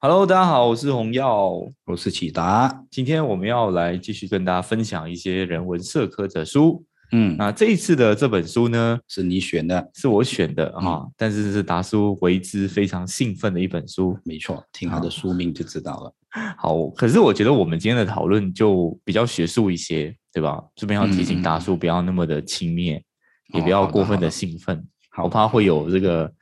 Hello，大家好，我是洪耀，我是启达。今天我们要来继续跟大家分享一些人文社科的书。嗯，那这一次的这本书呢，是你选的，是我选的哈，但是是达叔为之非常兴奋的一本书。没错，听他的书名就知道了。好，可是我觉得我们今天的讨论就比较学术一些，对吧？这边要提醒达叔不要那么的轻蔑，也不要过分的兴奋，我怕会有这个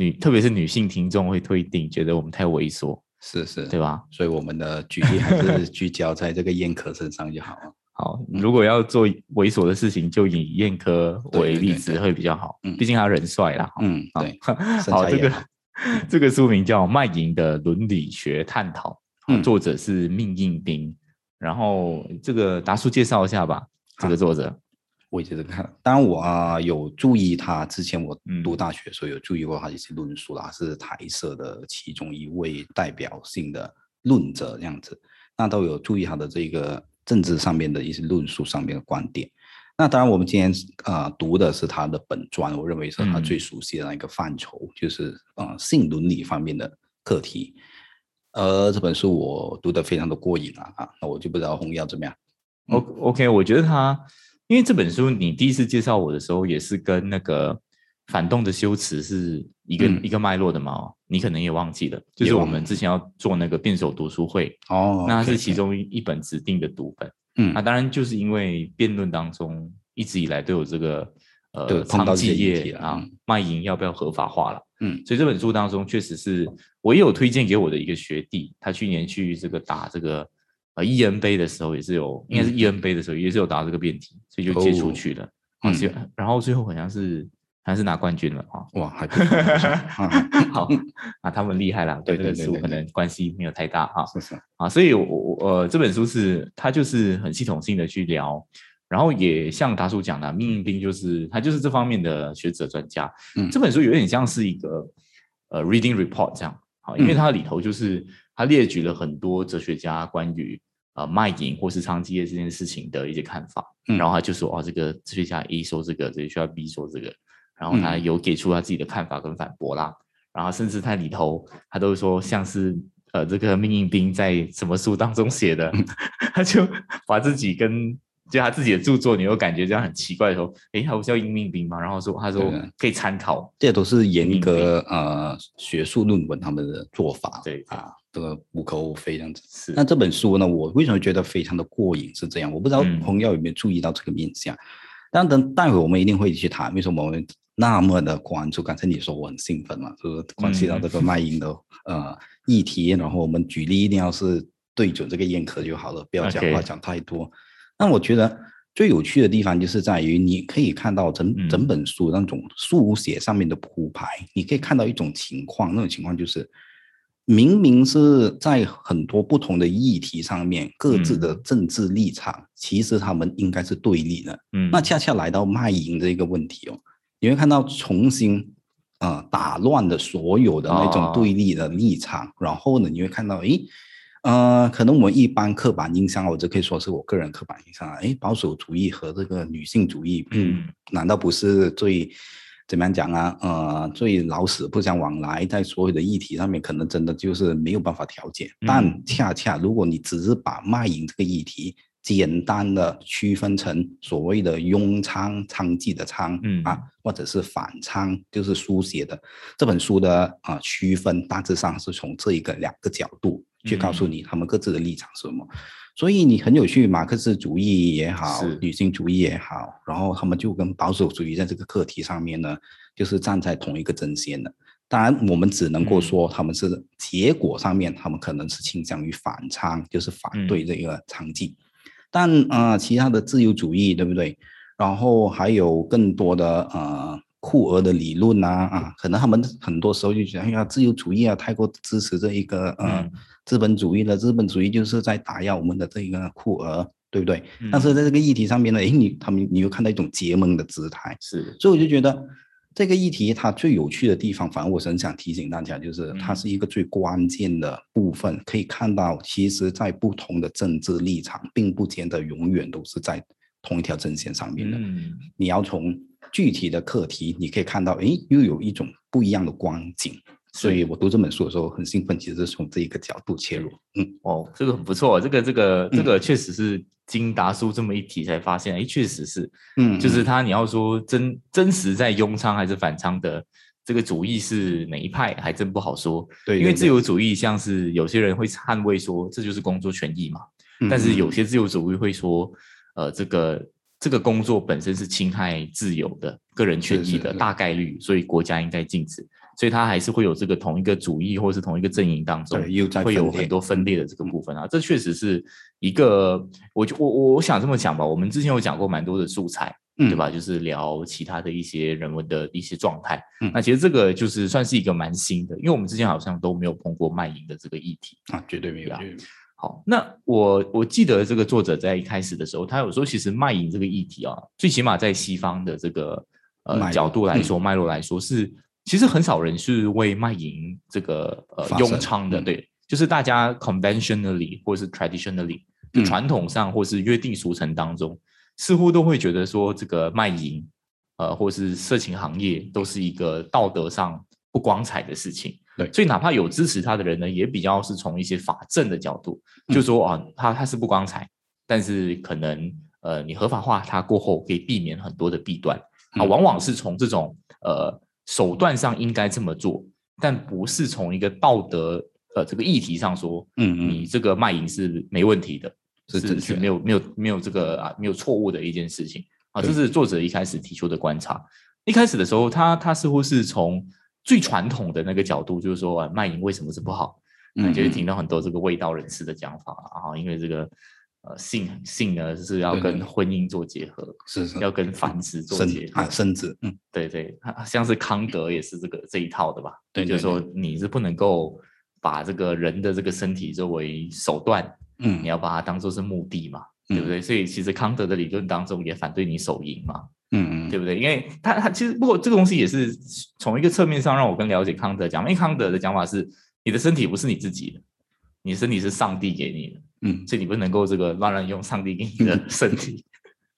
女，特别是女性听众会推定，觉得我们太猥琐，是是，对吧？所以我们的举例还是 聚焦在这个燕科身上就好了。好，如果要做猥琐的事情，就以燕科为例子会比较好。嗯，毕竟他人帅啦。嗯，对。好，这个 这个书名叫《卖淫的伦理学探讨》，作者是命硬兵。然后这个达叔介绍一下吧。这个作者，我也觉得看。当然我啊有注意他之前我读大学的时候有注意过他一些论述啦，是台社的其中一位代表性的论者这样子。那都有注意他的这个。政治上面的一些论述上面的观点，那当然我们今天啊读的是他的本专，我认为是他最熟悉的那个范畴，就是啊性伦理方面的课题。呃，这本书我读的非常的过瘾啊啊，那我就不知道红耀怎么样。O OK，我觉得他因为这本书你第一次介绍我的时候，也是跟那个反动的修辞是一个一个脉络的嘛。你可能也忘记了，就是我们之前要做那个辩手读书会哦，那是其中一本指定的读本。嗯，那当然就是因为辩论当中一直以来都有这个呃娼妓业啊卖淫要不要合法化了，嗯，所以这本书当中确实是我也有推荐给我的一个学弟，他去年去这个打这个呃 E N 杯的时候也是有，应该是 E N 杯的时候也是有打这个辩题，所以就接出去了，嗯，然后最后好像是。还是拿冠军了啊！哇，还好 啊，他们厉害了。对这本书可能关系没有太大哈。是是啊，所以我我呃这本书是它就是很系统性的去聊，然后也像达叔讲的，命运兵就是他就是这方面的学者专家。嗯，这本书有点像是一个呃 reading report 这样，好，因为它里头就是他列举了很多哲学家关于呃卖淫或是娼妓业这件事情的一些看法，然后他就说哦，这个哲学家 A 说这个，哲学家 B 说这个。然后他有给出他自己的看法跟反驳啦，然后甚至他里头他都说像是呃这个命运兵在什么书当中写的，他就把自己跟就他自己的著作，你又感觉这样很奇怪，的时候诶，他不是叫英命兵吗？然后说他说可以参考，这都是严格呃学术论文他们的做法，对。啊，这个无可厚非这样子。是那这本书呢，我为什么觉得非常的过瘾？是这样，我不知道朋友有没有注意到这个面相。但等待会我们一定会去谈，为什么我们那么的关注？刚才你说我很兴奋嘛，就是关系到这个卖淫的呃议题，然后我们举例一定要是对准这个宴客就好了，不要讲话讲太多。那我觉得最有趣的地方就是在于，你可以看到整整本书那种书写上面的铺排，你可以看到一种情况，那种情况就是。明明是在很多不同的议题上面，各自的政治立场，其实他们应该是对立的。嗯，那恰恰来到卖淫这个问题哦，你会看到重新啊打乱的所有的那种对立的立场，然后呢，你会看到，诶，呃，可能我们一般刻板印象，我这可以说是我个人刻板印象啊，诶，保守主义和这个女性主义，嗯，难道不是最？怎么样讲啊？呃，最老死不相往来，在所有的议题上面，可能真的就是没有办法调解。但恰恰，如果你只是把卖淫这个议题简单的区分成所谓的庸娼娼妓的娼，嗯啊，或者是反娼，就是书写的这本书的啊区分，大致上是从这一个两个角度去告诉你他们各自的立场是什么。所以你很有趣，马克思主义也好，女性主义也好，然后他们就跟保守主义在这个课题上面呢，就是站在同一个阵线的。当然，我们只能够说他们是结果上面，他们可能是倾向于反娼，就是反对这个娼妓。但啊，其他的自由主义，对不对？然后还有更多的呃。库尔的理论呐，啊，可能他们很多时候就觉得，哎呀，自由主义啊，太过支持这一个呃资本主义了，资本主义就是在打压我们的这个库尔，对不对？但是在这个议题上面呢，哎，你他们你又看到一种结盟的姿态，是，所以我就觉得这个议题它最有趣的地方，反而我是很想提醒大家，就是它是一个最关键的部分，可以看到，其实在不同的政治立场，并不见得永远都是在同一条阵线上面的，你要从。具体的课题，你可以看到，哎，又有一种不一样的光景所以我读这本书的时候很兴奋，其实是从这一个角度切入。嗯，哦，这个很不错，这个这个这个确实是经达叔这么一提才发现，哎，确实是，嗯，就是他你要说真真实在拥仓还是反仓的这个主义是哪一派，还真不好说。对，因为自由主义像是有些人会捍卫说这就是工作权益嘛，但是有些自由主义会说，呃，这个。这个工作本身是侵害自由的个人权益的大概率，所以国家应该禁止。所以它还是会有这个同一个主义，或是同一个阵营当中，会有很多分裂的这个部分啊。这确实是一个，我就我我我想这么讲吧。我们之前有讲过蛮多的素材，对吧？就是聊其他的一些人文的一些状态。那其实这个就是算是一个蛮新的，因为我们之前好像都没有碰过卖淫的这个议题啊，绝对没有。好，那我我记得这个作者在一开始的时候，他有说，其实卖淫这个议题啊，最起码在西方的这个呃角度来说，脉络来说是，其实很少人是为卖淫这个呃用娼的，对，就是大家 conventionally 或是 traditionally 传统上或是约定俗成当中，似乎都会觉得说这个卖淫呃或是色情行业都是一个道德上不光彩的事情。对，所以哪怕有支持他的人呢，也比较是从一些法政的角度，就说啊，他他是不光彩，但是可能呃，你合法化他过后，可以避免很多的弊端啊。往往是从这种呃手段上应该这么做，但不是从一个道德呃这个议题上说，嗯嗯，你这个卖淫是没问题的，是是没有没有没有这个啊没有错误的一件事情啊。这是作者一开始提出的观察。一开始的时候，他他似乎是从。最传统的那个角度就是说，啊卖淫为什么是不好？嗯，就会听到很多这个味道人士的讲法啊，因为这个呃性性呢是要跟婚姻做结合，是是，要跟繁殖做结合啊，生殖，嗯，对对，像是康德也是这个这一套的吧？对，就是说你是不能够把这个人的这个身体作为手段，嗯，你要把它当做是目的嘛，对不对？所以其实康德的理论当中也反对你手淫嘛。嗯嗯，对不对？因为他他其实不过这个东西也是从一个侧面上让我更了解康德讲，因为康德的讲法是你的身体不是你自己的，你身体是上帝给你的，嗯，所以你不能够这个乱乱用上帝给你的 身体。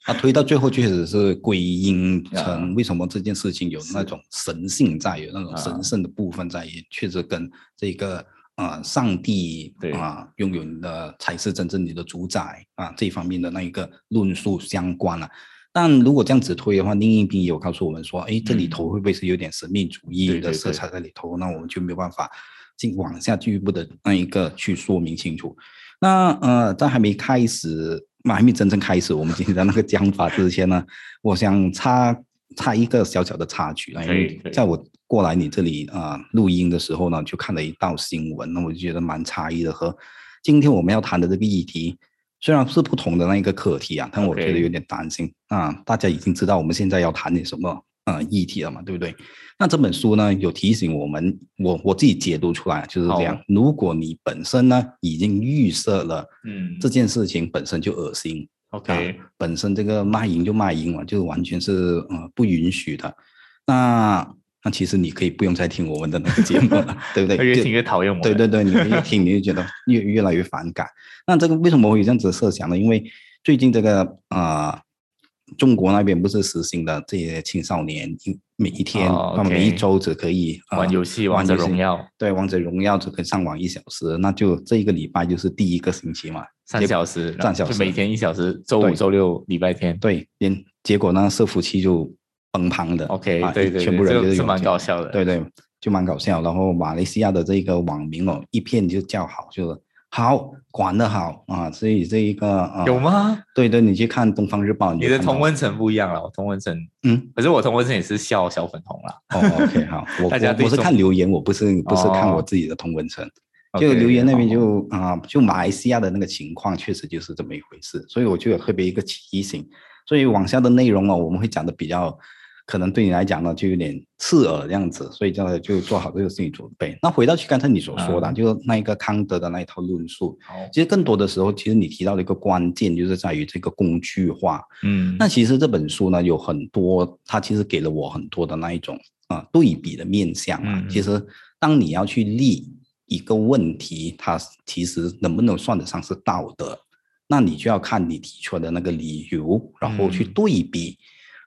他推到最后确实是归因成为什么这件事情有那种神性在，有那种神圣的部分在，也确实跟这个啊上帝啊拥有的才是真正你的主宰啊这方面的那一个论述相关了。但如果这样子推的话，另一边也有告诉我们说，哎，这里头会不会是有点神秘主义的色彩在里头？那我们就没有办法进往下进一步的那一个去说明清楚。那呃，在还没开始，还没真正开始我们今天的那个讲法之前呢，我想插插一个小小的插曲啊，因为在我过来你这里啊录音的时候呢，就看了一道新闻，那我就觉得蛮诧异的，和今天我们要谈的这个议题。虽然是不同的那一个课题啊，但我觉得有点担心啊。大家已经知道我们现在要谈点什么呃议题了嘛，对不对？那这本书呢有提醒我们，我我自己解读出来就是这样。如果你本身呢已经预设了，嗯，这件事情本身就恶心，OK，本身这个卖淫就卖淫嘛，就完全是呃不允许的，那。那其实你可以不用再听我们的那个节目了，对不对？越听越讨厌我。对对对，你越听你就觉得越越来越反感。那这个为什么会有这样子设想呢？因为最近这个啊，中国那边不是实行的这些青少年每一天啊每一周只可以玩游戏，王者荣耀。对，王者荣耀只可以上网一小时，那就这一个礼拜就是第一个星期嘛，三小时，三小时，每天一小时，周五、周六、礼拜天。对，连结果呢，伺服器就。崩盘的，OK，对对，全部人就是蛮搞笑的，对对，就蛮搞笑。然后马来西亚的这个网民哦，一片就叫好，就是好管得好啊。所以这一个有吗？对对，你去看《东方日报》，你的同温层不一样了。同温层，嗯，可是我同温层也是笑小粉红了。哦，OK，好，我我是看留言，我不是不是看我自己的同温层。就留言那边就啊，就马来西亚的那个情况确实就是这么一回事。所以我就有特别一个提醒。所以往下的内容哦，我们会讲的比较。可能对你来讲呢，就有点刺耳这样子，所以叫就做好这个心理准备。那回到去刚才你所说的，就那一个康德的那一套论述，其实更多的时候，其实你提到的一个关键就是在于这个工具化。嗯，那其实这本书呢，有很多，它其实给了我很多的那一种啊对比的面向啊。其实当你要去立一个问题，它其实能不能算得上是道德，那你就要看你提出的那个理由，然后去对比。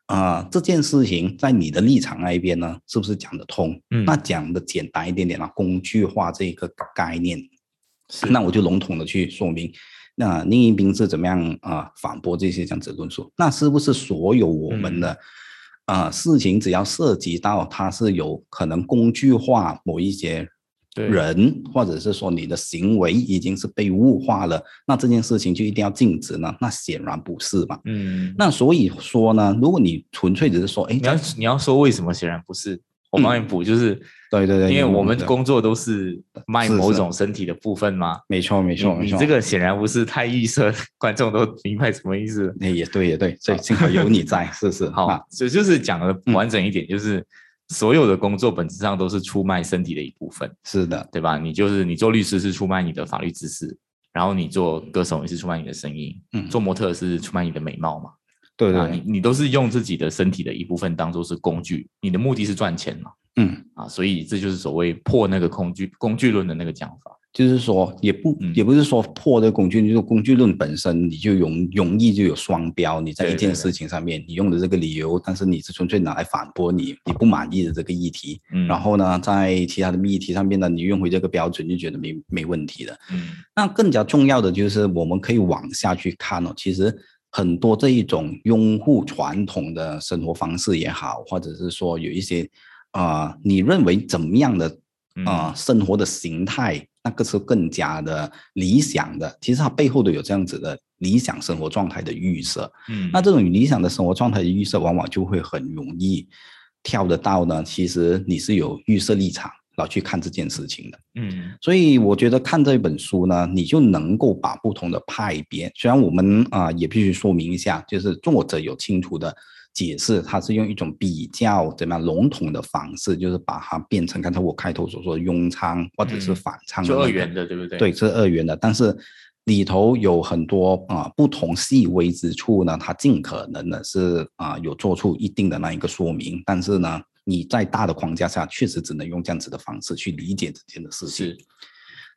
啊，这件事情在你的立场那一边呢，是不是讲得通？嗯那讲的简单一点点啊，工具化这个概念，是那我就笼统的去说明。那宁一斌是怎么样啊、反驳这些这样子的论述？那是不是所有我们的啊、事情，只要涉及到它是有可能工具化某一些对人，或者是说你的行为已经是被物化了，那这件事情就一定要禁止呢？那显然不是嘛。嗯，那所以说呢，如果你纯粹只是说，哎，你要你要说为什么显然不是，我帮你补，就是对对对，因为我们工作都是卖某种身体的部分嘛。没错没错没错，你你这个显然不是太预设，观众都明白什么意思。哎也对也对，所以幸好有你在，是是。好所以就是讲的嗯。完整一点，就是所有的工作本质上都是出卖身体的一部分，是的，对吧？你就是你做律师是出卖你的法律知识，然后你做歌手也是出卖你的声音，嗯做模特是出卖你的美貌嘛。对对，你你都是用自己的身体的一部分当做是工具，你的目的是赚钱嘛？嗯，啊，所以这就是所谓破那个工具工具论的那个讲法。就是说也不嗯也不是说破这个工具，就是工具论本身你就容容易就有双标，你在一件事情上面你用的这个理由，但是你是纯粹拿来反驳你你不满意的这个议题，嗯，然后呢，在其他的议题上面呢，你用回这个标准就觉得没没问题的。嗯那更加重要的就是，我们可以往下去看哦。其实很多这一种拥护传统的生活方式也好，或者是说有一些啊、呃你认为怎么样的嗯啊、呃生活的形态，那个是更加的理想的。其实它背后都有这样子的理想生活状态的预设。嗯，那这种理想的生活状态的预设，往往就会很容易跳得到呢。其实你是有预设立场，然后去看这件事情的。嗯所以我觉得看这本书呢，你就能够把不同的派别，虽然我们啊、也必须说明一下，就是作者有清楚的解释，它是用一种比较怎么样笼统的方式，就是把它变成刚才我开头所说的庸仓或者是嗯反仓的、那个就二元的，对不对？对，是二元的，但是里头有很多啊、不同细微之处呢，它尽可能的是啊、有做出一定的那一个说明，但是呢，你在大的框架下，确实只能用这样子的方式去理解这件的事情。是，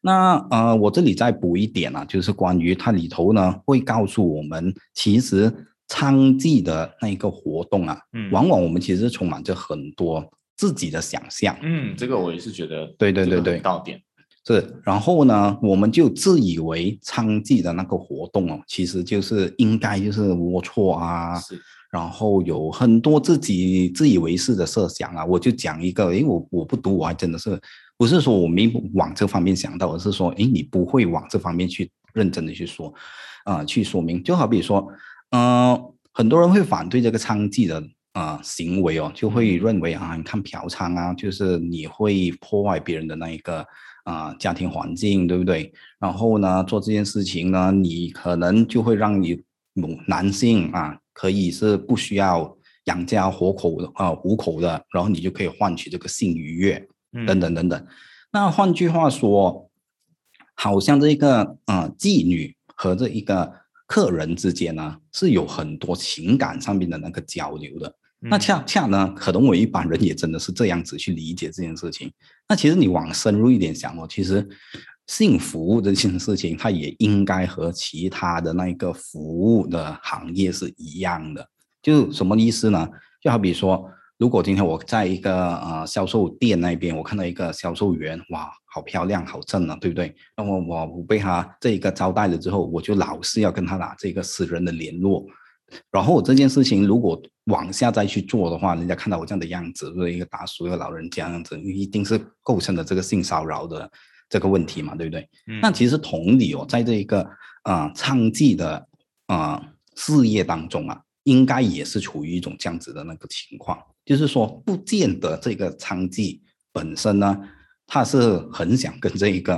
那呃，我这里再补一点啊，就是关于它里头呢会告诉我们，其实娼妓的那一个活动啊，嗯往往我们其实充满着很多自己的想象。嗯，这个我也是觉得，对对对对到点，是，然后呢，我们就自以为娼妓的那个活动哦，其实就是应该就是龌龊啊，是，然后有很多自己自以为是的设想啊。我就讲一个，诶，我我不读，我还真的是不是说我没往这方面想到，而是说，诶，你不会往这方面去认真的去说，啊、去说明。就好比说，呃，很多人会反对这个娼妓的。啊、行为哦，就会认为啊，你看嫖娼啊，就是你会破坏别人的那一个啊、家庭环境，对不对？然后呢，做这件事情呢，你可能就会让你某男性啊，可以是不需要养家活口的啊糊口的，然后你就可以换取这个性愉悦嗯等等等等。那换句话说，好像这个啊、呃妓女和这一个客人之间呢，是有很多情感上面的那个交流的。那嗯恰恰呢，可能我一般人也真的是这样子去理解这件事情。那其实你往深入一点想哦，其实性服务这件事情，它也应该和其他的那一个服务的行业是一样的。就什么意思呢？就好比说，如果今天我在一个呃销售店那边，我看到一个销售员，哇，好漂亮，好正啊，对不对？那么我我被他这一个招待了之后，我就老是要跟他打这个私人的联络。然后我这件事情如果往下再去做的话，人家看到我这样的样子，就是一个大叔、一个老人家样子，一定是构成了这个性骚扰的这个问题嘛，对不对？嗯那其实同理哦，在这一个啊、呃娼妓的啊、呃事业当中啊，应该也是处于一种这样子的那个情况，就是说，不见得这个娼妓本身呢，他是很想跟这一个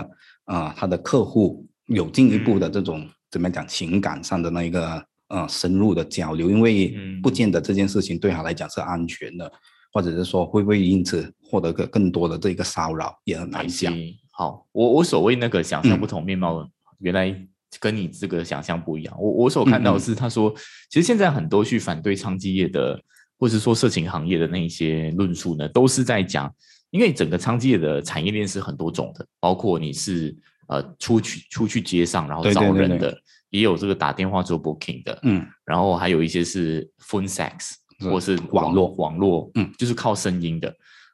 啊、呃他的客户有进一步的这种、怎么讲情感上的那一个呃深入的交流，因为嗯。不见得这件事情对他来讲是安全的，或者是说会不会因此获得个更多的这个骚扰，也很难讲。好，我我所谓那个想象嗯。不同面貌，原来跟你这个想象不一样。我我所看到是，他说，其实现在很多去反对娼妓业的，或者说色情行业的那一些论述呢，都是在讲，因为整个娼妓业的产业链是很多种的，包括你是呃出去出去街上然后对对对对找人的，也有这个打电话做 booking 的，嗯，然后还有一些是 phone sex，或是网络网络，嗯，就是靠声音的。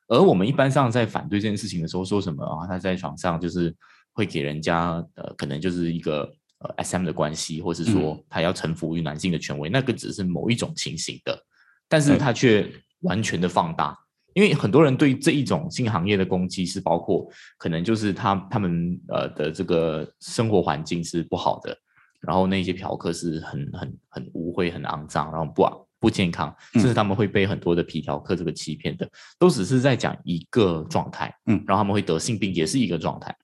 而我们一般上在反对这件事情的时候，说什么啊？他在床上就是会给人家呃，可能就是一个呃 S M 的关系，或是说他要臣服于男性的权威，那个只是某一种情形的，但是它却完全的放大。因为很多人对这一种性行业的攻击是包括可能就是他他们呃的这个生活环境是不好的，然后那些嫖客是很很很污秽、很肮脏，然后不不健康，甚至他们会被很多的皮条客这个欺骗的，都只是在讲一个状态，嗯，然后他们会得性病也是一个状态。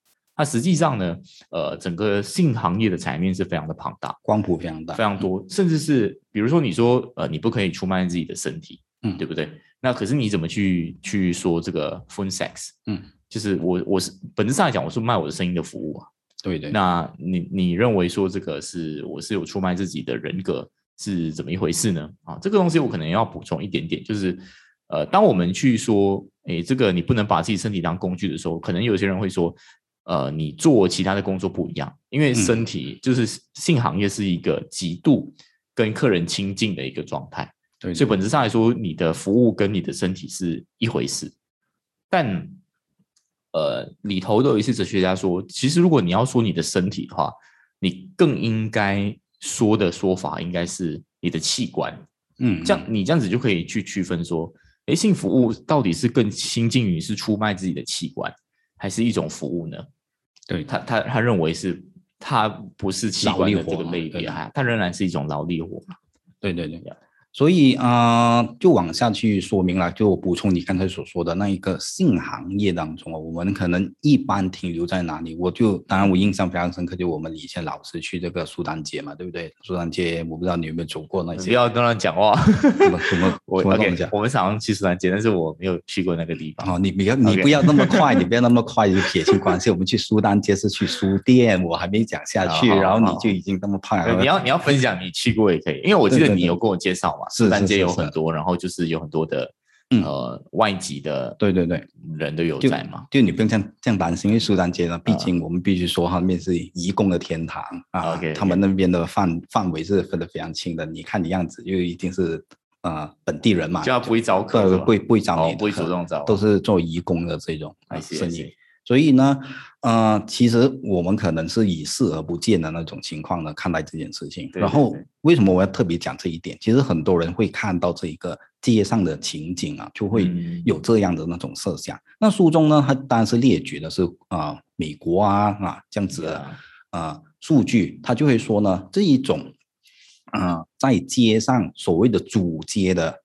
那实际上呢，呃，整个性行业的产业面是非常的庞大，光谱非常大，非常多，甚至是比如说你说呃你不可以出卖自己的身体，嗯，对不对？那可是你怎么去去说这个 phone sex？嗯，就是我我是本质上来讲，我是卖我的声音的服务啊。对对。那你你认为说这个是我是有出卖自己的人格是怎么一回事呢？啊，这个东西我可能要补充一点点，就是呃，当我们去说，诶，这个你不能把自己身体当工具的时候，可能有些人会说，呃，你做其他的工作不一样，因为身体就是性行业是一个极度跟客人亲近的一个状态。对，所以本质上来说，你的服务跟你的身体是一回事。但，呃，里头都有一些哲学家说，其实如果你要说你的身体的话，你更应该说的说法应该是你的器官。嗯，这样你这样子就可以去区分说，诶，性服务到底是更亲近于是出卖自己的器官，还是一种服务呢？对他，他他认为是，他不是器官的这个类别，哈，他仍然是一种劳力活。对对对。所以啊，就往下去说明了，就补充你刚才所说的那一个性行业当中啊，我们可能一般停留在哪里？我就当然我印象非常深刻，就我们以前老师去这个苏丹街嘛，对不对？苏丹街我不知道你有没有走过那些？不要跟他讲话。什么什么？我 OK，我们常常去苏丹街，但是我没有去过那个地方。哦，你不要你不要那么快，你不要那么快就撇清关系。我们去苏丹街是去书店，我还没讲下去，然后你就已经那么胖了。你要你要分享你去过也可以，因为我记得你有跟我介绍嘛。是丹街有很多，然后就是有很多的呃外籍的，对对对，人都有在嘛。就你不用这样这样担心，因为苏丹街呢，毕竟我们必须说，那边是移工的天堂啊。他们那边的范范围是分得非常清的。你看你样子，就一定是呃本地人嘛，就要不会招客，不会不会招你，不会主动招，都是做移工的这种生意。所以呢，呃，其实我们可能是以视而不见的那种情况呢看待这件事情。然后为什么我要特别讲这一点？其实很多人会看到这一个街上的情景啊，就会有这样的那种设想。那书中呢，它当然是列举的是啊美国啊啊这样子的啊数据，他就会说呢这一种啊在街上所谓的主街的。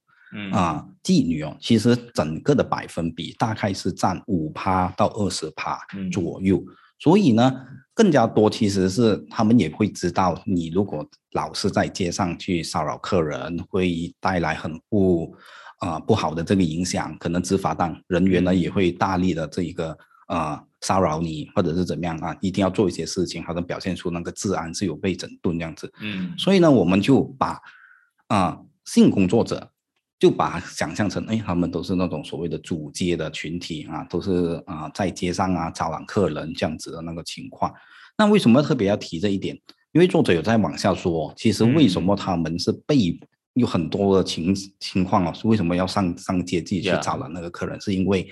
啊，妓女哦，其实整个的百分比大概是占五趴到二十趴左右，所以呢，更加多其实是他们也会知道，你如果老是在街上去骚扰客人，会带来很不啊不好的这个影响，可能执法当人员呢也会大力的这一个啊骚扰你，或者是怎么样啊，一定要做一些事情，好像表现出那个治安是有被整顿这样子。嗯，所以呢，我们就把啊性工作者。就把想象成，哎，他们都是那种所谓的主街的群体啊，都是啊在街上啊招揽客人这样子的那个情况。那为什么特别要提这一点？因为作者有在往下说，其实为什么他们是被有很多的情情况哦，是为什么要上上街自己去招揽那个客人？是因为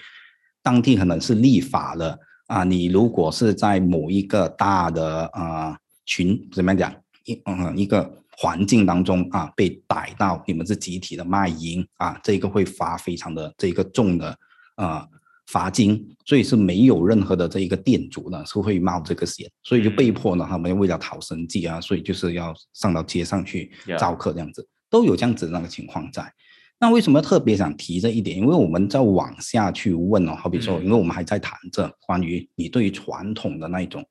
当地可能是立法了啊，你如果是在某一个大的啊群怎么样讲一嗯一个。环境当中啊，被逮到你们是集体的卖淫啊，这个会罚非常的这个重的啊罚金，所以是没有任何的这一个店主呢是会冒这个险，所以就被迫呢他们为了讨生计啊，所以就是要上到街上去招客这样子，都有这样子的那个情况在。那为什么特别想提这一点？因为我们在往下去问哦，好比说，因为我们还在谈着关于你对于传统的那一种。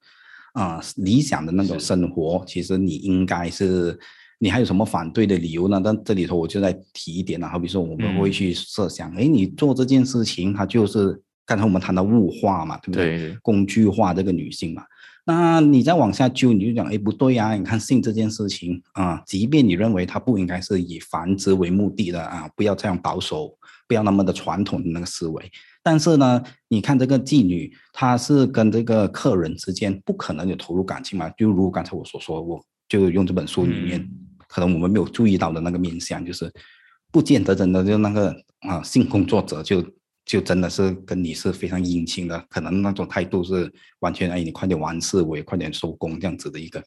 啊，理想的那种生活，其实你应该是，你还有什么反对的理由呢？但这里头我就再提一点了，好比说我们会去设想，哎，你做这件事情，它就是刚才我们谈到物化嘛，对不对？工具化这个女性嘛，那你再往下揪，你就讲，哎，不对呀，你看性这件事情啊，即便你认为它不应该是以繁殖为目的的啊，不要这样保守，不要那么的传统的那个思维。但是呢，你看这个妓女，她是跟这个客人之间不可能有投入感情嘛？就如刚才我所说，我就用这本书里面，可能我们没有注意到的那个面相，就是不见得真的就那个啊性工作者就就真的是跟你是非常殷勤的，可能那种态度是完全哎你快点完事，我也快点收工这样子的一个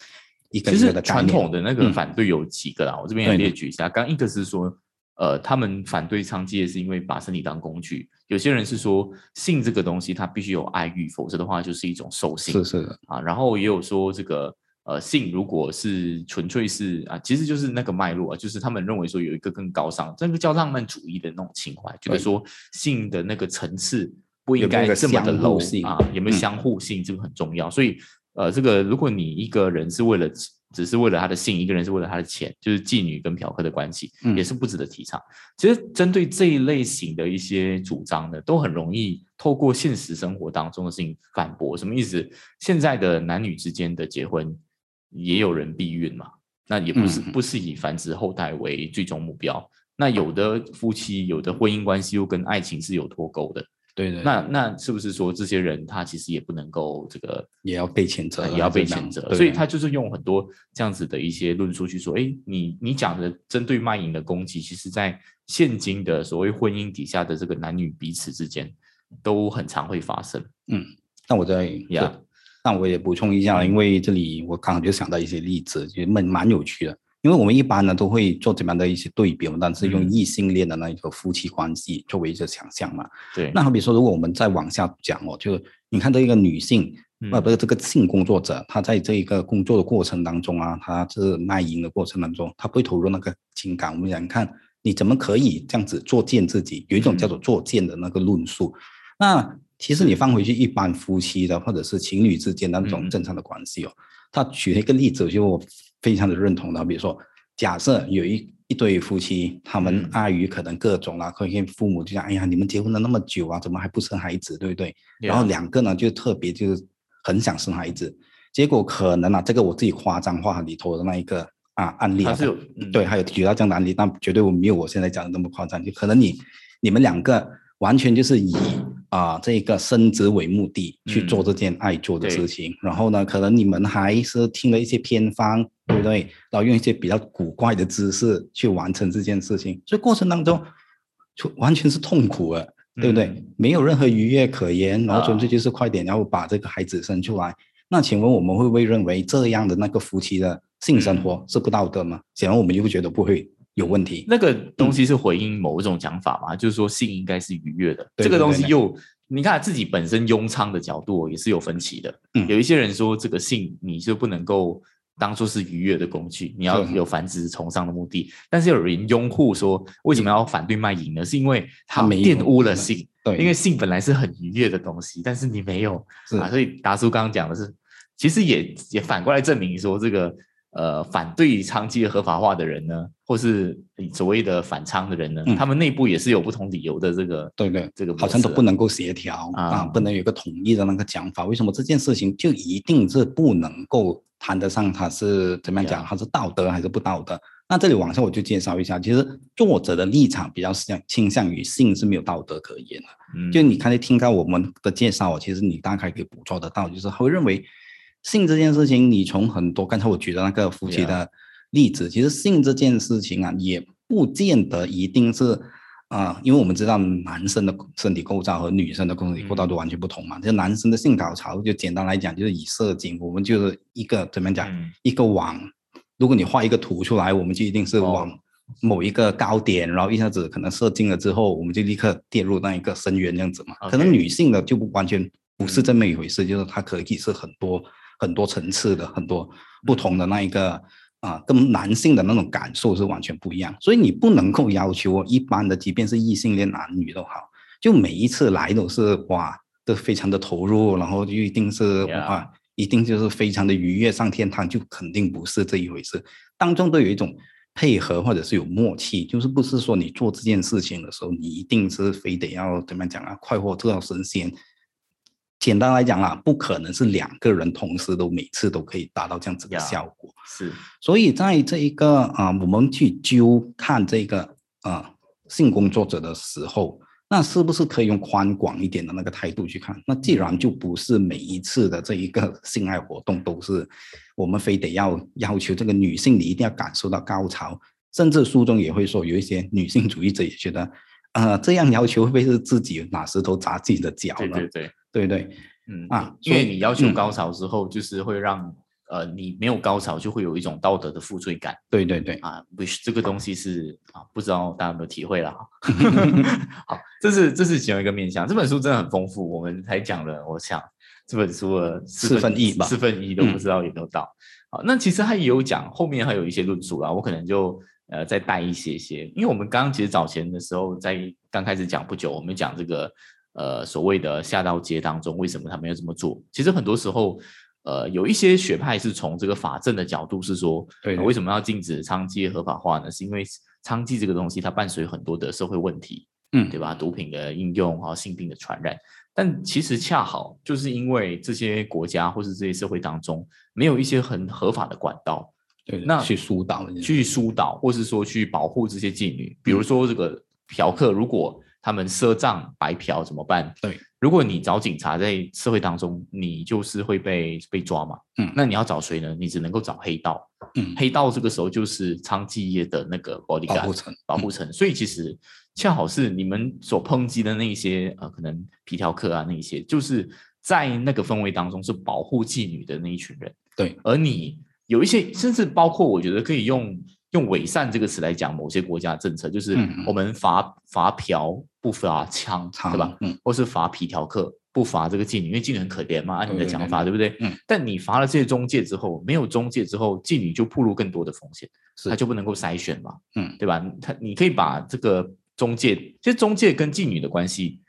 一个其实一个的概念传统的那个嗯反对有几个啦，我这边也对列举一下。刚一个是说，呃，他们反对娼妓业是因为把身体当工具；有些人是说性这个东西它必须有爱欲，否则的话就是一种兽性。是是的，啊，然后也有说这个呃性如果是纯粹是啊，其实就是那个脉络啊，就是他们认为说有一个更高尚，这个叫浪漫主义的那种情怀，觉得说性的那个层次不应该这么的相互 low 性啊，有没有嗯相互性，这个很重要。所以呃，这个如果你一个人是为了只是为了他的性，一个人是为了他的钱，就是妓女跟嫖客的关系，嗯也是不值得提倡。其实针对这一类型的一些主张呢，都很容易透过现实生活当中的事情反驳。什么意思？现在的男女之间的结婚，也有人避孕嘛？那也不是、嗯不是以繁殖后代为最终目标。那有的夫妻，有的婚姻关系又跟爱情是有脱钩的。对对，那那是不是说这些人他其实也不能够这个也要被谴责也要被谴责，所以他就是用很多这样子的一些论述去说，哎，你你讲的针对卖淫的攻击，其实在现今的所谓婚姻底下的这个男女彼此之间，都很常会发生。嗯那我在那我也补充一下，因为这里我刚好就想到一些例子，也蛮蛮有趣的。因为我们一般呢都会做这样的一些对比，我们当然是用嗯异性恋的那一个夫妻关系作为一个想象嘛。对，那好比说，如果我们再往下讲哦，就你看这一个女性，嗯呃，不是这个性工作者，她在这一个工作的过程当中啊，她是卖淫的过程当中，她不会投入那个情感。我们想看你怎么可以这样子作践自己？有一种叫做作践的那个论述。那其实你放回去一般夫妻的或者是情侣之间的那嗯种正常的关系哦，他举了一个例子，就我非常的认同的，比如说，假设有一一对夫妻，他们嗯。碍于可能各种啊，可能父母就讲，哎呀，你们结婚了那么久啊，怎么还不生孩子，对不对？然后两个呢就特别就是很想生孩子，结果可能啊，这个我自己夸张化里头的那一个啊案例啊，他是有嗯。对，还有举到这样的案例，但绝对我没有我现在讲的那么夸张，就可能你你们两个完全就是以啊、这个升职为目的去做嗯这件爱做的事情，然后呢，可能你们还是听了一些偏方，对不对？然后用一些比较古怪的姿势去完成这件事情，所以过程当中就完全是痛苦的，对不对？嗯没有任何愉悦可言，然后纯粹啊就是快点然后把这个孩子生出来。那请问我们会不会认为这样的那个夫妻的性生活是不道德吗？显然我们就会觉得不会有问题。那个东西是回应某一种讲法嘛，就是说性应该是愉悦的。对这个东西又你看自己本身庸昌的角度也是有分歧的。嗯有一些人说这个性你就不能够当做是愉悦的工具，你要有繁殖崇尚的目的。但是有人拥护说，为什么要反对卖淫呢？是因为它它没有玷污了性。对，因为性本来是很愉悦的东西，但是你没有啊，所以达叔刚刚讲的是，其实也也反过来证明说，这个呃反对娼妓合法化的人呢，或是所谓的反娼的人呢，嗯他们内部也是有不同理由的。这个对对，这个好像都不能够协调啊啊，不能有一个统一的那个讲法。为什么这件事情就一定是不能够谈得上它是怎么样讲它是道德还是不道德？那这里往下我就介绍一下，其实作者的立场比较向倾向于性是没有道德可言的。嗯就你刚才听到我们的介绍哦，其实你大概可以捕捉得到，就是他会认为性这件事情，你从很多刚才我举的那个夫妻的例子，其实性这件事情啊，也不见得一定是啊、因为我们知道男生的身体构造和女生的身体构造都完全不同嘛。就男生的性高潮，就简单来讲就是以射精，我们就是一个怎么讲，嗯一个网。如果你画一个图出来，我们就一定是哦往某一个高点，然后一下子可能射精了之后，我们就立刻跌入那一个深渊这样子嘛。可能女性的就不完全不是这么一回事，就是它可以是很多很多层次的，很多不同的那一个啊、跟男性的那种感受是完全不一样。所以你不能够要求一般的，即便是异性恋男女都好，就每一次来都是哇，都非常的投入，然后就一定是哇。一定就是非常的愉悦上天堂，就肯定不是这一回事。当中都有一种配合或者是有默契，就是不是说你做这件事情的时候，你一定是非得要怎么讲啊，快活做到神仙。简单来讲啦，不可能是两个人同时都每次都可以达到这样子的效果。是所以在这一个啊、我们去揪看这个啊、性工作者的时候，那是不是可以用宽广一点的那个态度去看？那既然就不是每一次的这一个性爱活动都是我们非得要要求这个女性你一定要感受到高潮，甚至书中也会说，有一些女性主义者也觉得，呃，这样要求会不会是自己拿石头砸自己的脚呢？对对，对对对，嗯啊因为你要求嗯高潮之后，就是会让呃你没有高潮，就会有一种道德的负罪感对对对，啊。这个东西是啊，不知道大家有没有体会啦？好，这是这是其中一个面向。这本书真的很丰富，我们才讲了，我想这本书的四分一吧四分一都不知道有没有到。好，那其实他也有讲，后面还有一些论述啦，我可能就呃再带一些些，因为我们刚刚其实早前的时候，在刚开始讲不久，我们讲这个呃所谓的下道街当中，为什么他们要这么做？其实很多时候。呃，有一些学派是从这个法政的角度是说，对为什么要禁止娼妓合法化呢？是因为娼妓这个东西它伴随很多的社会问题，嗯对吧？毒品的应用啊，性病的传染。但其实恰好就是因为这些国家或是这些社会当中没有一些很合法的管道，对，那去疏导去疏导，或是说去保护这些妓女。比如说这个嫖客，如果他们赊账白嫖怎么办？对，如果你找警察在社会当中，你就是会被被抓嘛。嗯那你要找谁呢？你只能够找黑道。嗯黑道这个时候就是娼妓业的那个 bodyguard 保护层保护层，所以其实恰好是你们所抨击的那一些呃，可能皮条客啊那一些，就是在那个氛围当中是保护妓女的那一群人。对，而你有一些，甚至包括我觉得可以用用伪善这个词来讲某些国家的政策，就是我们罚罚嫖不罚娼，娼对吧？嗯，或是罚皮条客，不罚这个妓女，因为妓女很可怜嘛，按你的讲法，对不对？嗯。但你罚了这些中介之后，没有中介之后，妓女就暴露更多的风险，是她就不能够筛选嘛，嗯，对吧？他你可以把这个中介，其实中介跟妓女的关系，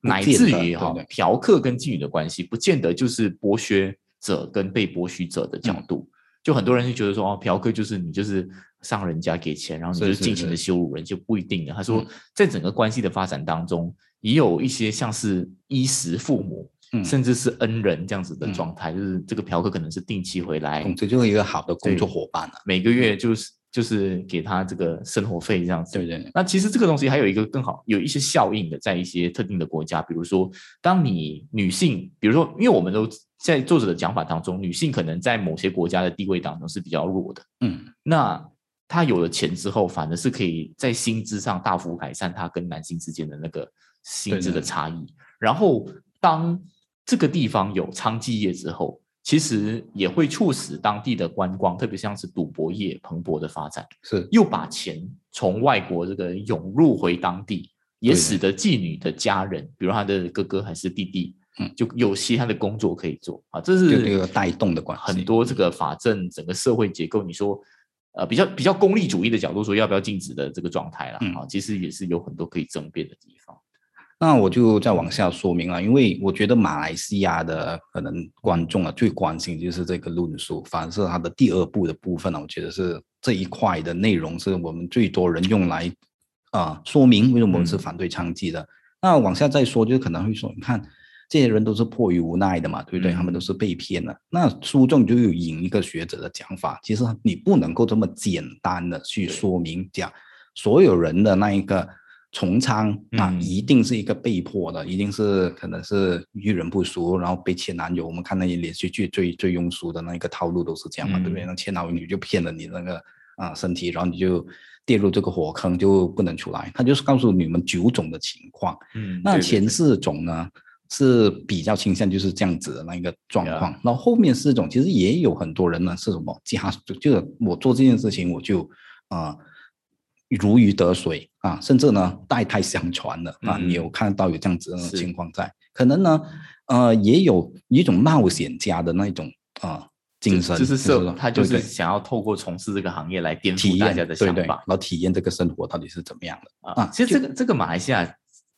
乃至于哈嫖客跟妓女的关系，不见得就是剥削者跟被剥削者的角嗯度。就很多人就觉得说，哦，嫖客就是你就是上人家给钱，然后你就尽情的羞辱人，就不一定了。他说嗯，在整个关系的发展当中，也有一些像是衣食父母，嗯。甚至是恩人这样子的嗯状态，就是这个嫖客可能是定期回来，总之就是一个好的工作伙伴了。每个月就是就是给他这个生活费这样子。对对对，那其实这个东西还有一个更好，有一些效应的，在一些特定的国家，比如说，当你女性，比如说，因为我们都在作者的讲法当中，女性可能在某些国家的地位当中是比较弱的，嗯，那她有了钱之后，反而是可以在薪资上大幅改善他跟男性之间的那个薪资的差异。然后，当这个地方有娼妓业之后，其实也会促使当地的观光，特别像是赌博业蓬勃的发展。是又把钱从外国这个涌入回当地，也使得妓女的家人，比如他的哥哥还是弟弟，嗯就有其他的工作可以做啊。这是这个带动的关系很多这个法政整个社会结构，你说呃比较比较功利主义的角度说要不要禁止的这个状态啦嗯啊，其实也是有很多可以争辩的地方。那我就再往下说明了，因为我觉得马来西亚的可能观众啊最关心就是这个论述，反而是它的第二部的部分呢，我觉得是这一块的内容是我们最多人用来啊、说明为什么我们是嗯反对娼妓的。那往下再说，就可能会说，你看这些人都是迫于无奈的嘛，对不对？他们都嗯是被骗的。那书中就有引一个学者的讲法，其实你不能够这么简单的去说明讲所有人的那一个重仓啊，嗯一定是一个被迫的，一定是可能是遇人不淑，然后被前男友。我们看那些连续剧最最庸俗的那个套路都是这样嘛，对不对？嗯那前男友就骗了你那个啊身体，然后你就跌入这个火坑，就不能出来。他就是告诉你们九种的情况。嗯那前四种呢是比较倾向就是这样子的那一个状况，然后后面四种其实也有很多人呢是什么家就就是我做这件事情我就啊、如鱼得水啊，甚至呢代代相传的啊，嗯你有看到有这样子的情况在，可能呢呃也有一种冒险家的那种啊。精神就是他就是想要透过从事这个行业来颠覆大家的对对，想法。然后体验这个生活到底是怎么样的啊。啊其实这个这个马来西亚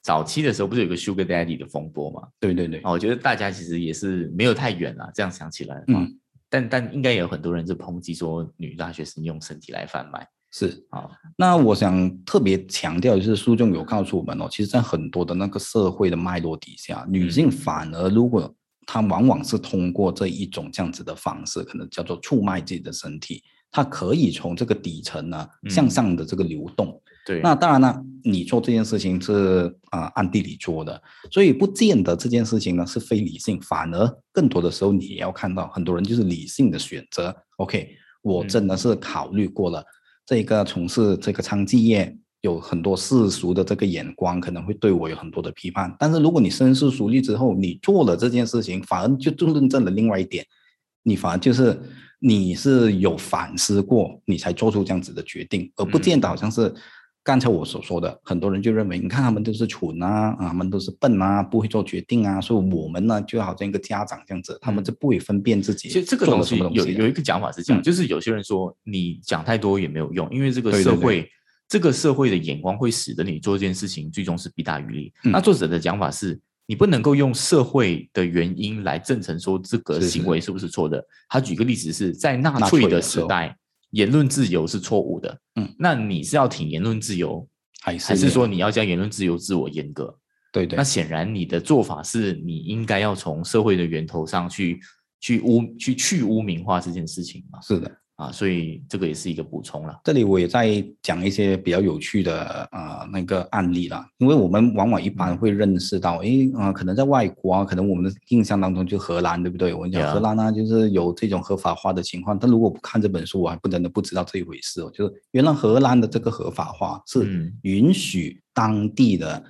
早期的时候不是有个 Sugar Daddy 的风波嘛？对对对，啊，我觉得大家其实也是没有太远了。这样想起来的话，嗯但但应该也有很多人是抨击说女大学生用身体来贩卖是啊。那我想特别强调，就是书中有告诉我们哦，其实，在很多的那个社会的脉络底下，女性反而如果她往往是通过这一种这样子的方式，可能叫做出卖自己的身体，她可以从这个底层呢嗯向上的这个流动。对，那当然了，你做这件事情是啊、暗地里做的，所以不见得这件事情呢是非理性，反而更多的时候你也要看到很多人就是理性的选择。OK，我嗯真的是考虑过了。这个从事这个娼妓业，有很多世俗的这个眼光，可能会对我有很多的批判。但是如果你深思熟虑之后，你做了这件事情，反而就就论证了另外一点，你反而就是你是有反思过，你才做出这样子的决定，而不见得好像是。刚才我所说的，很多人就认为，你看他们都是蠢啊，啊，他们都是笨啊，不会做决定啊，所以我们呢，就好像一个家长这样子，他们就不会分辨自己。其实这个东西有有一个讲法是这样，就是有些人说你讲太多也没有用，因为这个社会这个社会的眼光会使得你做这件事情最终是弊大于利。那作者的讲法是，你不能够用社会的原因来证成说这个行为是不是错的。他举个例子是在纳粹的时代。言论自由是错误的，嗯，那你是要挺言论自由，还是还是说你要将言论自由自我阉割？对对，那显然你的做法是你应该要从社会的源头上去去污去去污名化这件事情嘛？是的。啊，所以这个也是一个补充了。这里我也在讲一些比较有趣的呃那个案例啦，因为我们往往一般会认识到，诶啊，可能在外国啊，可能我们的印象当中就荷兰，对不对？我讲，荷兰呢就是有这种合法化的情况，但如果不看这本书，我还不真的不知道这一回事哦。就是原来荷兰的这个合法化是允许当地的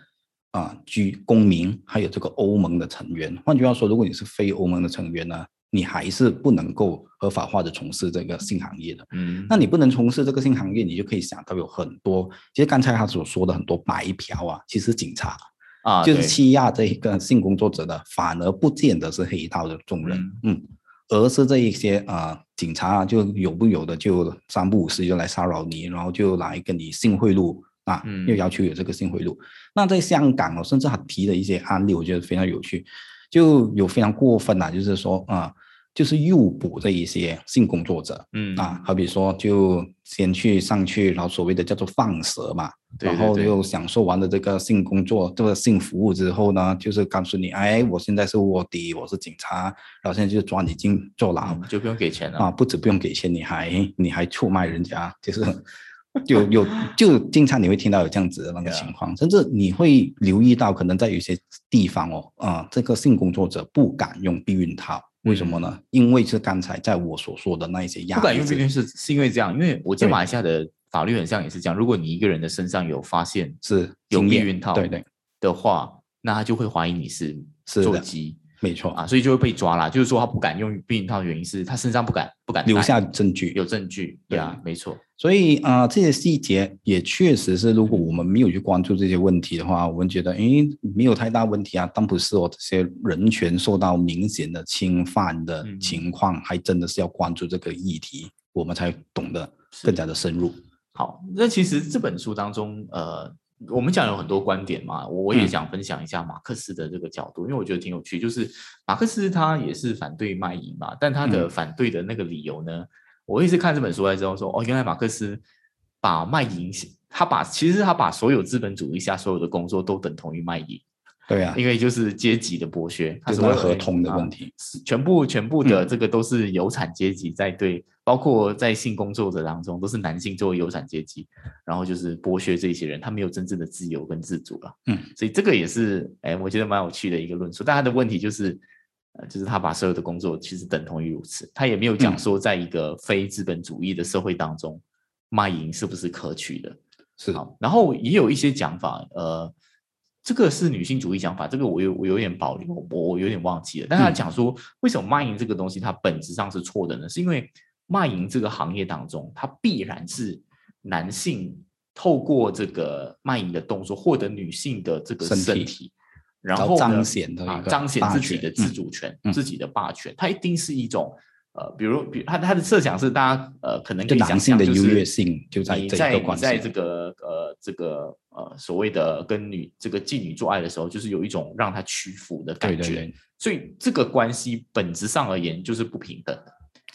啊居公民还有这个欧盟的成员，换句话说，如果你是非欧盟的成员呢？你还是不能够合法化的从事这个性行业的，嗯，那你不能从事这个性行业，你就可以想到有很多，其实刚才他所说的很多白嫖啊，其实警察啊，就是欺压这一个性工作者的，反而不见得是黑道的众人，嗯，而是这一些啊警察就有不有的就三不五时就来骚扰你，然后就来跟你性贿赂啊，又要求有这个性贿赂。那在香港哦，甚至还提了一些案例，我觉得非常有趣。就有非常过分呐，就是说啊，就是诱捕这一些性工作者，嗯。啊，好比说就先去上去，然后所谓的叫做放蛇嘛，然后又享受完了这个性工作这个性服务之后呢，就是告诉你，哎，我现在是卧底，我是警察，然后现在就抓你进坐牢，就不用给钱。了。啊，不止不用给钱，你还你还出卖人家，就是。就有就经常你会听到有这样子的那个情况，甚至你会留意到，可能在有些地方哦，啊，这个性工作者不敢用避孕套，为什么呢？因为是刚才在我所说的那一些压力。不敢用避孕是是因为这样，因为我在马来西亚的法律很像也是这样，如果你一个人的身上有发现是有避孕套对对的话，那他就会怀疑你是做鸡。没错啊，所以就会被抓了。就是说他不敢用避孕套的原因是他身上不敢不敢留下证据，有证据。对啊，没错。所以啊，这些细节也确实是，如果我们没有去关注这些问题的话，我们觉得，哎，没有太大问题啊。但不是哦，这些人权受到明显的侵犯的情况，还真的是要关注这个议题，我们才懂得更加的深入。好，那其实这本书当中，呃。我们讲有很多观点嘛，我也想分享一下马克思的这个角度，因为我觉得挺有趣。就是马克思他也是反对卖淫嘛，但他的反对的那个理由呢，我也是看这本书来之后说，哦，原来马克思把卖淫，他把其实他把所有资本主义下所有的工作都等同于卖淫。对啊，因为就是阶级的剥削，它是合同的问题，全部全部的这个都是有产阶级在对，包括在性工作者当中都是男性作为有产阶级，然后就是剥削这些人，他没有真正的自由跟自主了。嗯，所以这个也是哎，我觉得蛮有趣的一个论述。但他的问题就是，呃，就是他把所有的工作其实等同于如此，他也没有讲说，在一个非资本主义的社会当中，卖淫是不是可取的？是好，然后也有一些讲法，呃。这个是女性主义讲法，这个我有我有点保留，我我有点忘记了。但他讲说，为什么卖淫这个东西它本质上是错的呢？是因为卖淫这个行业当中，它必然是男性透过这个卖淫的动作获得女性的这个身体，然后彰显啊彰显自己的自主权、自己的霸权，它一定是一种。呃，比如，比他他的设想是，大家呃可能可以想象，就是就在你在你在这个呃这个呃所谓的跟女这个妓女做爱的时候，就是有一种让她屈服的感觉，所以这个关系本质上而言就是不平等的。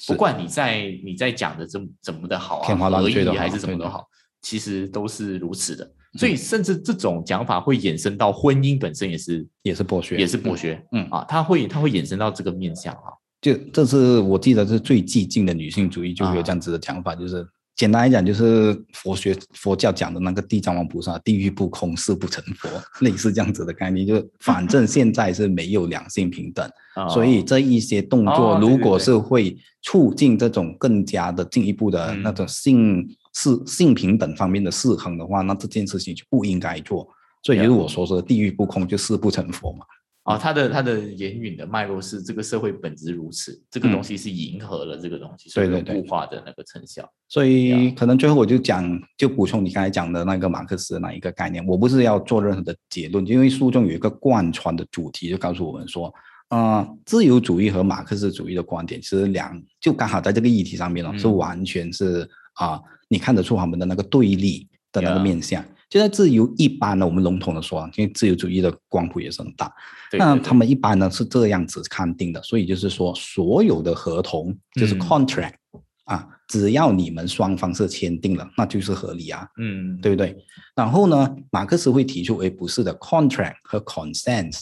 不管你在你在讲的怎怎么的好啊，合意还是怎么都好，其实都是如此的。所以甚至这种讲法会衍生到婚姻本身也是也是剥削，也是剥削。嗯啊，它会它会衍生到这个面向啊。就这是我记得是最激进的女性主义，就会有这样子的讲法，就是简单来讲，就是佛学佛教讲的那个地藏王菩萨，地狱不空，誓不成佛，类似这样子的概念。就反正现在是没有两性平等，所以这一些动作，如果是会促进这种更加的进一步的那种性是性平等方面的失衡的话，那这件事情就不应该做。所以就是我说说地狱不空，就誓不成佛嘛。啊，他的他的言语的脉络是这个社会本质如此，这个东西是迎合了这个东西，所以固化的那个成效。所以可能最后我就讲，就补充你刚才讲的那个马克思那一个概念。我不是要做任何的结论，因为书中有一个贯穿的主题，就告诉我们说，啊，自由主义和马克思主义的观点其实两，就刚好在这个议题上面呢，是完全是啊，你看得出他们的那个对立的那个面相。现在自由一般呢，我们笼统的说，因为自由主义的光谱也是很大。那他们一般呢是这样子看定的，所以就是说，所有的合同就是 contract 啊，只要你们双方是签订了，那就是合理啊，嗯，对不对？然后呢，马克思会提出，哎，不是的，contract 和 consent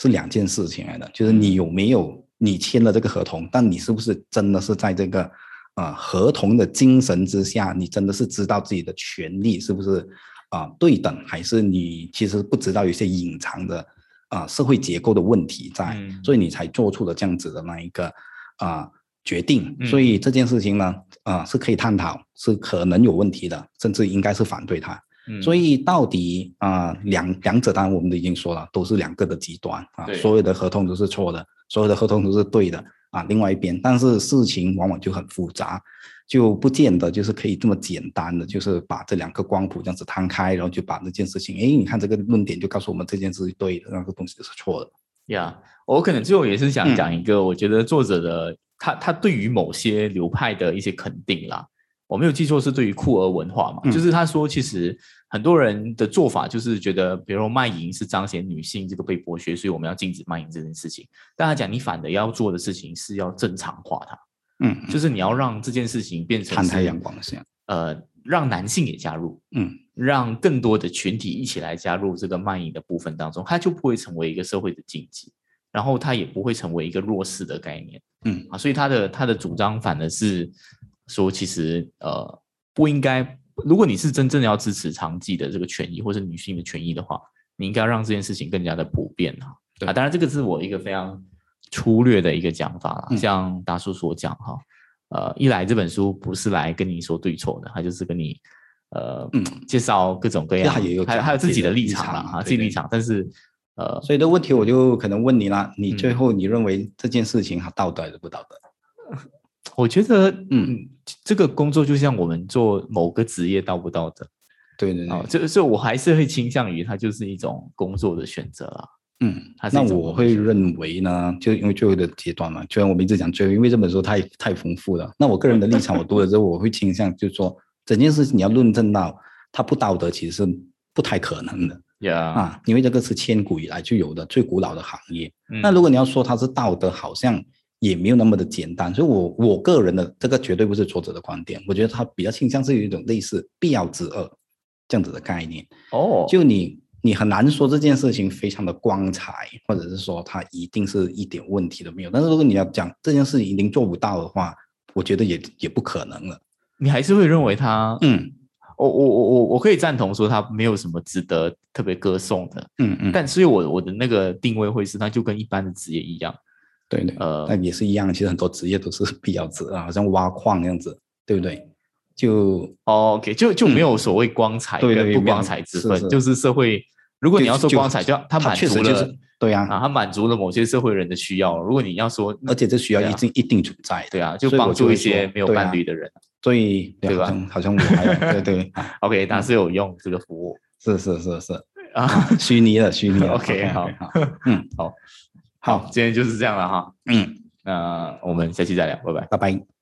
是两件事情来的，就是你有没有你签了这个合同，但你是不是真的是在这个啊合同的精神之下，你真的是知道自己的权利是不是？啊，对等还是你其实不知道有些隐藏的啊社会结构的问题在，所以你才做出了这样子的那一个啊决定。所以这件事情呢，啊是可以探讨，是可能有问题的，甚至应该是反对它。所以到底啊两两者当然我们都已经说了，都是两个的极端啊，所有的合同都是错的，所有的合同都是对的啊。另外一边，但是事情往往就很复杂。就不见得就是可以这么简单的，就是把这两个光谱这样子摊开，然后就把那件事情，哎，你看这个论点就告诉我们这件事是对的，那个东西是错的。呀，我可能最后也是想讲一个，我觉得作者的他他对于某些流派的一些肯定啦，我没有记错是对于酷儿文化嘛，就是他说其实很多人的做法就是觉得，比如说卖淫是彰显女性这个被剥削，所以我们要禁止卖淫这件事情。但他讲你反的要做的事情是要正常化它。嗯，就是你要让这件事情变成摊开阳光这样，呃，让男性也加入，嗯，让更多的群体一起来加入这个卖淫的部分当中，它就不会成为一个社会的禁忌，然后它也不会成为一个弱势的概念，嗯。啊，所以他的他的主张反而是说，其实呃不应该，如果你是真正的要支持长期的这个权益或者女性的权益的话，你应该让这件事情更加的普遍啊，啊，当然这个是我一个非常。粗略的一个讲法啦，像大叔所讲哈，呃，一来这本书不是来跟你说对错的，他就是跟你呃介绍各种各样，还还有自己的立场啦，哈，自己立场。但是呃，所以的问题我就可能问你啦，你最后你认为这件事情它道德还是不道德？我觉得，嗯，这个工作就像我们做某个职业道不道德？对对对，就就我还是会倾向于它就是一种工作的选择啊。嗯，那我会认为呢，就因为最后的阶段嘛，虽然我们一直讲最后，因为这本书太太丰富了。那我个人的立场，我读了之后，我会倾向就是说，整件事情你要论证到它不道德，其实是不太可能的。呀啊，因为这个是千古以来就有的最古老的行业。那如果你要说它是道德，好像也没有那么的简单。所以我我个人的这个绝对不是作者的观点，我觉得他比较倾向是有一种类似必要之恶这样子的概念。哦，就你。你很难说这件事情非常的光彩，或者是说它一定是一点问题都没有。但是如果你要讲这件事情一定做不到的话，我觉得也也不可能了。你还是会认为他，嗯，我我我我我可以赞同说他没有什么值得特别歌颂的，嗯嗯。但所以我我的那个定位会是，他就跟一般的职业一样，对对，呃，那也是一样。其实很多职业都是必要职啊，好像挖矿那样子，对不对？就 OK，就就没有所谓光彩跟不光彩之分，就是社会。如果你要说光彩，就它满足了，对呀，啊，它满足了某些社会人的需要。如果你要说，而且这需要一定一定存在，对啊，就帮助一些没有伴侣的人，所以对吧？好像我还有对对，OK，它是有用这个服务，是是是是啊，虚拟的虚拟的，OK，好，嗯，好，好，今天就是这样了哈，嗯，那我们下期再聊，拜拜，拜拜。